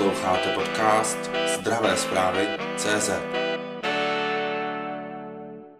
Posloucháte podcast Zdravé zprávy CZ.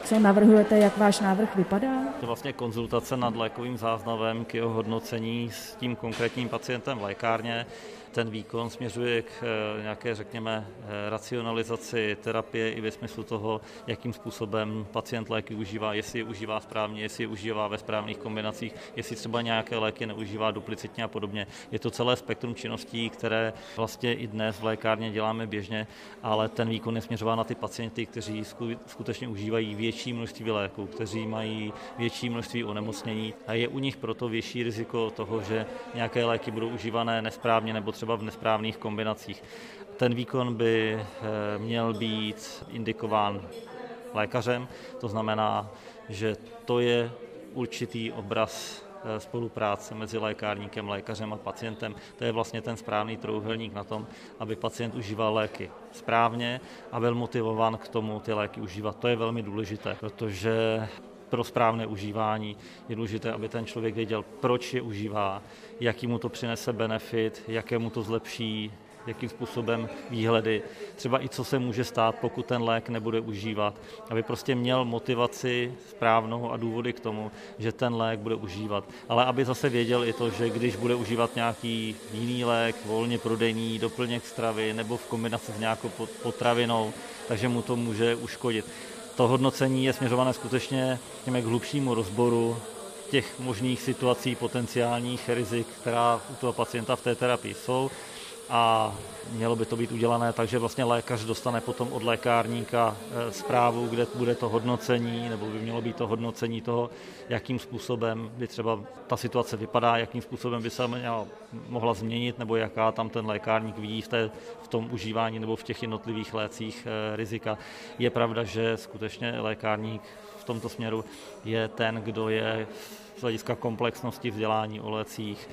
Co navrhujete, jak váš návrh vypadá? To vlastně konzultace nad lékovým záznamem k jeho hodnocení s tím konkrétním pacientem v lékárně ten výkon směřuje k eh, nějaké, řekněme, eh, racionalizaci terapie i ve smyslu toho, jakým způsobem pacient léky užívá, jestli je užívá správně, jestli je užívá ve správných kombinacích, jestli třeba nějaké léky neužívá duplicitně a podobně. Je to celé spektrum činností, které vlastně i dnes v lékárně děláme běžně, ale ten výkon je směřován na ty pacienty, kteří skutečně užívají větší množství léků, kteří mají větší množství onemocnění a je u nich proto větší riziko toho, že nějaké léky budou užívané nesprávně nebo třeba v nesprávných kombinacích. Ten výkon by eh, měl být indikován lékařem, to znamená, že to je určitý obraz eh, spolupráce mezi lékárníkem, lékařem a pacientem. To je vlastně ten správný trouhelník na tom, aby pacient užíval léky správně a byl motivován k tomu ty léky užívat. To je velmi důležité, protože pro správné užívání. Je důležité, aby ten člověk věděl, proč je užívá, jaký mu to přinese benefit, jaké mu to zlepší, jakým způsobem výhledy, třeba i co se může stát, pokud ten lék nebude užívat, aby prostě měl motivaci správnou a důvody k tomu, že ten lék bude užívat. Ale aby zase věděl i to, že když bude užívat nějaký jiný lék, volně prodejný, doplněk stravy nebo v kombinaci s nějakou potravinou, takže mu to může uškodit to hodnocení je směřované skutečně k hlubšímu rozboru těch možných situací, potenciálních rizik, která u toho pacienta v té terapii jsou a mělo by to být udělané tak, že vlastně lékař dostane potom od lékárníka eh, zprávu, kde bude to hodnocení, nebo by mělo být to hodnocení toho, jakým způsobem by třeba ta situace vypadá, jakým způsobem by se měla, mohla změnit, nebo jaká tam ten lékárník vidí v, té, v tom užívání nebo v těch jednotlivých lécích eh, rizika. Je pravda, že skutečně lékárník v tomto směru je ten, kdo je z hlediska komplexnosti vzdělání o lécích.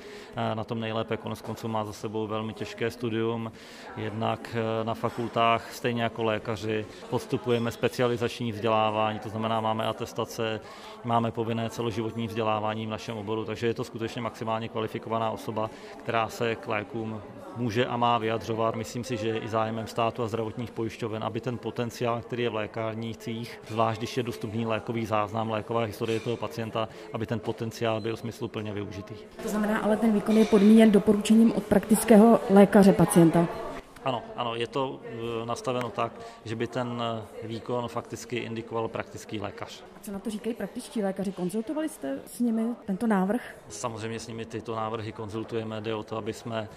Na tom nejlépe konec konců má za sebou velmi těžké studium, jednak e, na fakultách, stejně jako lékaři, postupujeme specializační vzdělávání, to znamená, máme atestace, máme povinné celoživotní vzdělávání v našem oboru, takže je to skutečně maximálně kvalifikovaná osoba, která se k lékům může a má vyjadřovat. Myslím si, že je i zájemem státu a zdravotních pojišťoven, aby ten potenciál, který je v lékárnících, zvlášť když je dostupný lékový záznam, léková historie toho pacienta, aby ten potenciál byl smysluplně využitý. To znamená, ale ten výkon je podmíněn doporučením od praktického lékaře pacienta. Ano, ano, je to eh, nastaveno tak, že by ten eh, výkon fakticky indikoval praktický lékař. A co na to říkají praktičtí lékaři? Konzultovali jste s nimi tento návrh? Samozřejmě s nimi tyto návrhy konzultujeme. Jde o to, aby jsme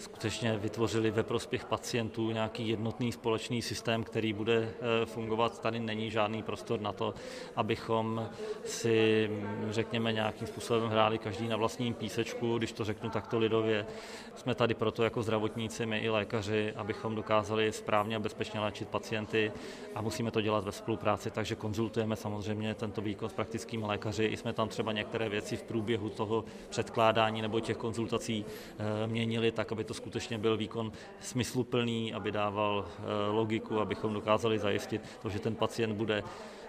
skutečně vytvořili ve prospěch pacientů nějaký jednotný společný systém, který bude eh, fungovat. Tady není žádný prostor na to, abychom si, řekněme, nějakým způsobem hráli každý na vlastním písečku, když to řeknu takto lidově. Jsme tady proto jako zdravotníci, my i lékaři, abychom dokázali správně a bezpečně léčit pacienty a musíme to dělat ve spolupráci, takže konzultujeme samozřejmě tento výkon s praktickými lékaři. I jsme tam třeba některé věci v průběhu toho předkládání nebo těch konzultací eh, měnili tak, aby to skutečně byl výkon smysluplný, aby dával eh, logiku, abychom dokázali zajistit to, že ten pacient bude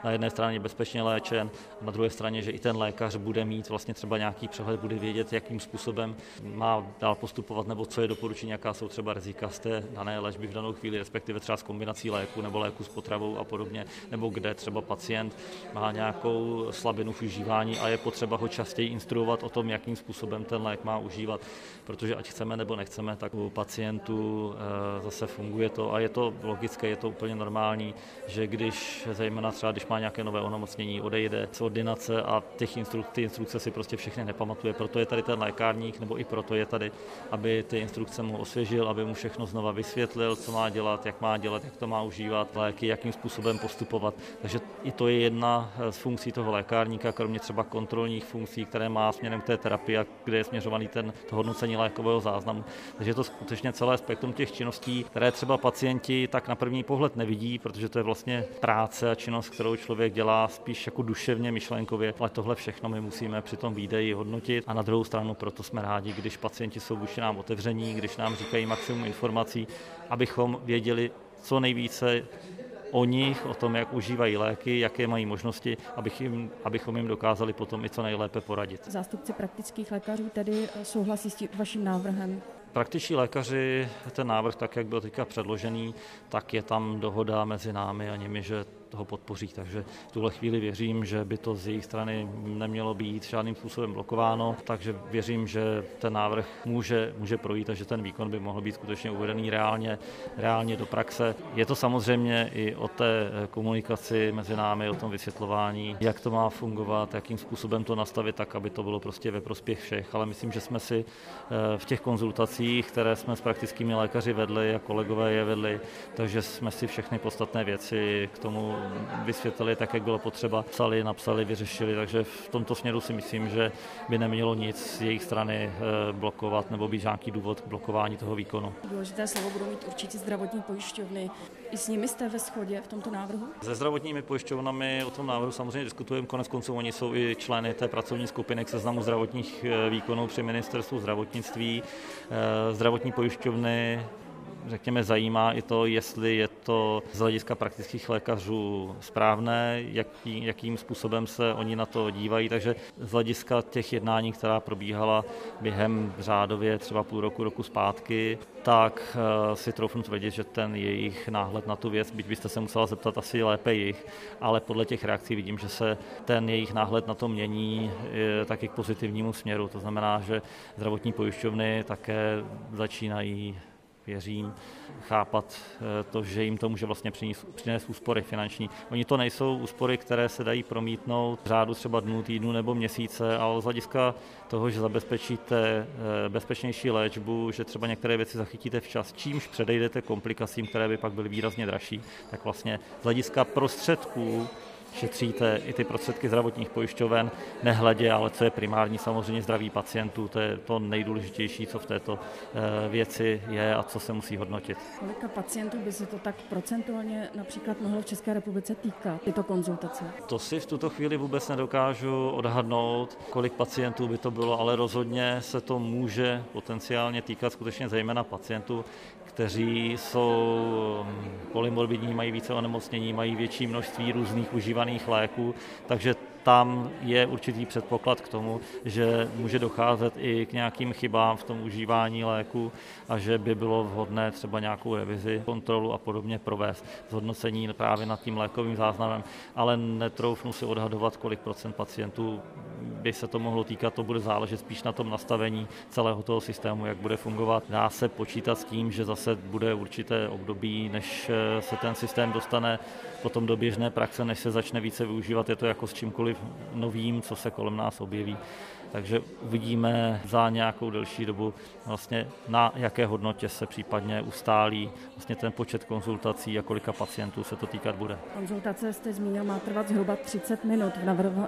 na jedné straně bezpečně léčen, a na druhé straně, že i ten lékař bude mít vlastně třeba nějaký přehled, bude vědět, jakým způsobem má dál postupovat, nebo co je doporučení, jaká jsou třeba rizika z té dané léčby v danou chvíli, respektive třeba s kombinací léku nebo léku s potravou a podobně, nebo kde třeba pacient má nějakou slabinu v užívání a je potřeba ho častěji instruovat o tom, jakým způsobem ten lék má užívat, protože ať chceme nebo nechceme, tak u pacientů eh, zase funguje to a je to logické, je to úplně normální, že když zejména třeba, když má nějaké nové onemocnění, odejde z ordinace a těch instruk, ty instrukce si prostě všechny nepamatuje. Proto je tady ten lékárník, nebo i proto je tady, aby ty instrukce mu osvěžil, aby mu všechno znova vysvětlil, co má dělat, jak má dělat, jak to má užívat, léky, jakým způsobem postupovat. Takže i to je jedna z funkcí toho lékárníka, kromě třeba kontrolních funkcí, které má směrem k té terapii, kde je směřovaný ten to hodnocení lékového záznamu. Takže je to skutečně celé spektrum těch činností, které třeba pacienti tak na první pohled nevidí, protože to je vlastně práce a činnost, kterou člověk dělá spíš jako duševně, myšlenkově, ale tohle všechno my musíme při tom výdeji hodnotit. A na druhou stranu proto jsme rádi, když pacienti jsou vůči nám otevření, když nám říkají maximum informací, abychom věděli co nejvíce o nich, o tom, jak užívají léky, jaké mají možnosti, abych jim, abychom jim dokázali potom i co nejlépe poradit. Zástupci praktických lékařů tedy souhlasí s tím vaším návrhem? Praktičtí lékaři, ten návrh, tak jak byl teďka předložený, tak je tam dohoda mezi námi a nimi, že toho podpoří. Takže v tuhle chvíli věřím, že by to z jejich strany nemělo být žádným způsobem blokováno, takže věřím, že ten návrh může, může projít a že ten výkon by mohl být skutečně uvedený reálně, reálně do praxe. Je to samozřejmě i o té komunikaci mezi námi, o tom vysvětlování, jak to má fungovat, jakým způsobem to nastavit tak, aby to bylo prostě ve prospěch všech. Ale myslím, že jsme si eh, v těch konzultacích, které jsme s praktickými lékaři vedli a kolegové je vedli, takže jsme si všechny podstatné věci k tomu vysvětlili tak, jak bylo potřeba, psali, napsali, vyřešili, takže v tomto směru si myslím, že by nemělo nic z jejich strany eh, blokovat nebo být nějaký důvod k blokování toho výkonu. Důležité slovo budou mít určitě zdravotní pojišťovny. I s nimi jste ve shodě v tomto návrhu? Se zdravotními pojišťovnami o tom návrhu samozřejmě diskutujeme, konec konců oni jsou i členy té pracovní skupiny k seznamu zdravotních eh, výkonů při ministerstvu zdravotnictví. Eh, zdravotní pojišťovny řekněme, zajímá i to, jestli je to z hlediska praktických lékařů správné, jaký, jakým způsobem se oni na to dívají. Takže z hlediska těch jednání, která probíhala během řádově třeba půl roku, roku zpátky, tak eh, si troufnu tvrdit, že ten jejich náhled na tu věc, byť byste se musela zeptat asi lépe jich, ale podle těch reakcí vidím, že se ten jejich náhled na to mění eh, taky k pozitivnímu směru. To znamená, že zdravotní pojišťovny také začínají věřím, chápat eh, to, že jim to může vlastně přinést, přinést úspory finanční. Oni to nejsou úspory, které se dají promítnout v řádu třeba dnů, týdnu nebo měsíce, ale z hlediska toho, že zabezpečíte eh, bezpečnější léčbu, že třeba některé věci zachytíte včas, čímž předejdete komplikacím, které by pak byly výrazně dražší, tak vlastně z hlediska prostředků šetříte i ty prostředky zdravotních pojišťoven, nehledě, ale co je primární samozřejmě zdraví pacientů, to je to nejdůležitější, co v této eh, věci je a co se musí hodnotit. Kolika pacientů by se to tak procentuálně například mohlo v České republice týkat, tyto konzultace? To si v tuto chvíli vůbec nedokážu odhadnout, kolik pacientů by to bylo, ale rozhodně se to může potenciálně týkat skutečně zejména pacientů, kteří jsou hm, polymorbidní, mají více onemocnění, mají větší množství různých užívaných léků, takže tam je určitý předpoklad k tomu, že může docházet i k nějakým chybám v tom užívání léku a že by bylo vhodné třeba nějakou revizi, kontrolu a podobně provést zhodnocení právě nad tím lékovým záznamem, ale netroufnu si odhadovat, kolik procent pacientů by se to mohlo týkat, to bude záležet spíš na tom nastavení celého toho systému, jak bude fungovat. Dá se počítat s tím, že zase bude určité období, než se ten systém dostane potom do běžné praxe, než se začne více využívat. Je to jako s čímkoliv novým, co se kolem nás objeví. Takže uvidíme za nějakou delší dobu, vlastně na jaké hodnotě se případně ustálí vlastně ten počet konzultací a kolika pacientů se to týkat bude. Konzultace jste zmínil, má trvat zhruba 30 minut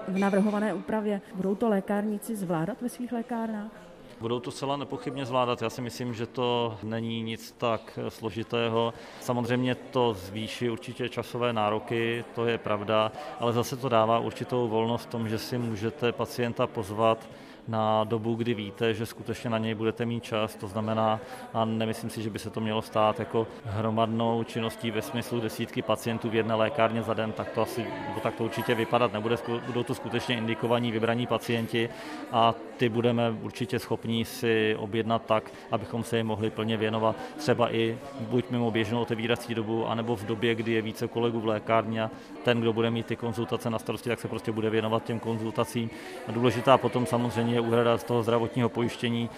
v navrhované úpravě. Budou to lékárníci zvládat ve svých lékárnách? Budou to zcela nepochybně zvládat. Já si myslím, že to není nic tak složitého. Samozřejmě to zvýší určitě časové nároky, to je pravda, ale zase to dává určitou volnost v tom, že si můžete pacienta pozvat na dobu, kdy víte, že skutečně na něj budete mít čas. To znamená, a nemyslím si, že by se to mělo stát jako hromadnou činností ve smyslu desítky pacientů v jedné lékárně za den, tak to asi tak to určitě vypadat nebude. Budou to skutečně indikovaní vybraní pacienti a ty budeme určitě schopni si objednat tak, abychom se jim mohli plně věnovat třeba i buď mimo běžnou otevírací dobu, anebo v době, kdy je více kolegů v lékárně. Ten, kdo bude mít ty konzultace na starosti, tak se prostě bude věnovat těm konzultacím. A důležitá potom samozřejmě je úhrada z toho zdravotního pojištění,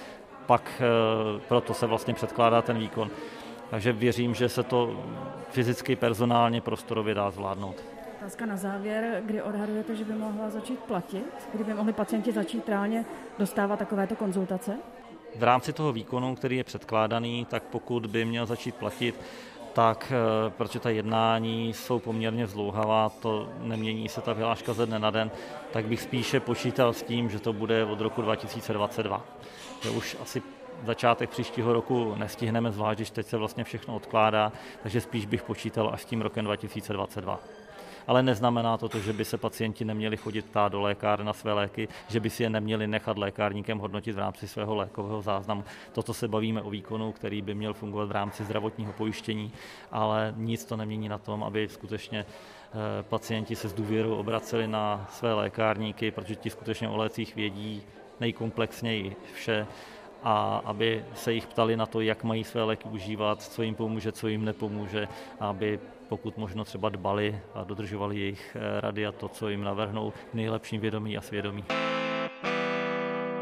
pak eh, proto se vlastně předkládá ten výkon. Takže věřím, že se to fyzicky, personálně, prostorově dá zvládnout. Otázka na závěr, kdy odhadujete, že by mohla začít platit? Kdy by mohli pacienti začít reálně dostávat takovéto konzultace? V rámci toho výkonu, který je předkládaný, tak pokud by měl začít platit, tak eh, protože ta jednání jsou poměrně zlouhavá, to nemění se ta vyhláška ze dne na den, tak bych spíše počítal s tím, že to bude od roku 2022. Že už asi začátek příštího roku nestihneme, zvlášť když teď se vlastně všechno odkládá, takže spíš bych počítal až s tím rokem 2022 ale neznamená to, to, že by se pacienti neměli chodit ptát do lékárny na své léky, že by si je neměli nechat lékárníkem hodnotit v rámci svého lékového záznamu. Toto se bavíme o výkonu, který by měl fungovat v rámci zdravotního pojištění, ale nic to nemění na tom, aby skutečně eh, pacienti se s důvěrou obraceli na své lékárníky, protože ti skutečně o lécích vědí nejkomplexněji vše a aby se jich ptali na to, jak mají své léky užívat, co jim pomůže, co jim nepomůže, aby pokud možno třeba dbali a dodržovali jejich eh, rady a to, co jim navrhnou nejlepším vědomí a svědomí.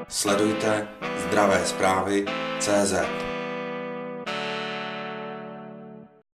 Sledujte zdravé zprávy CZ.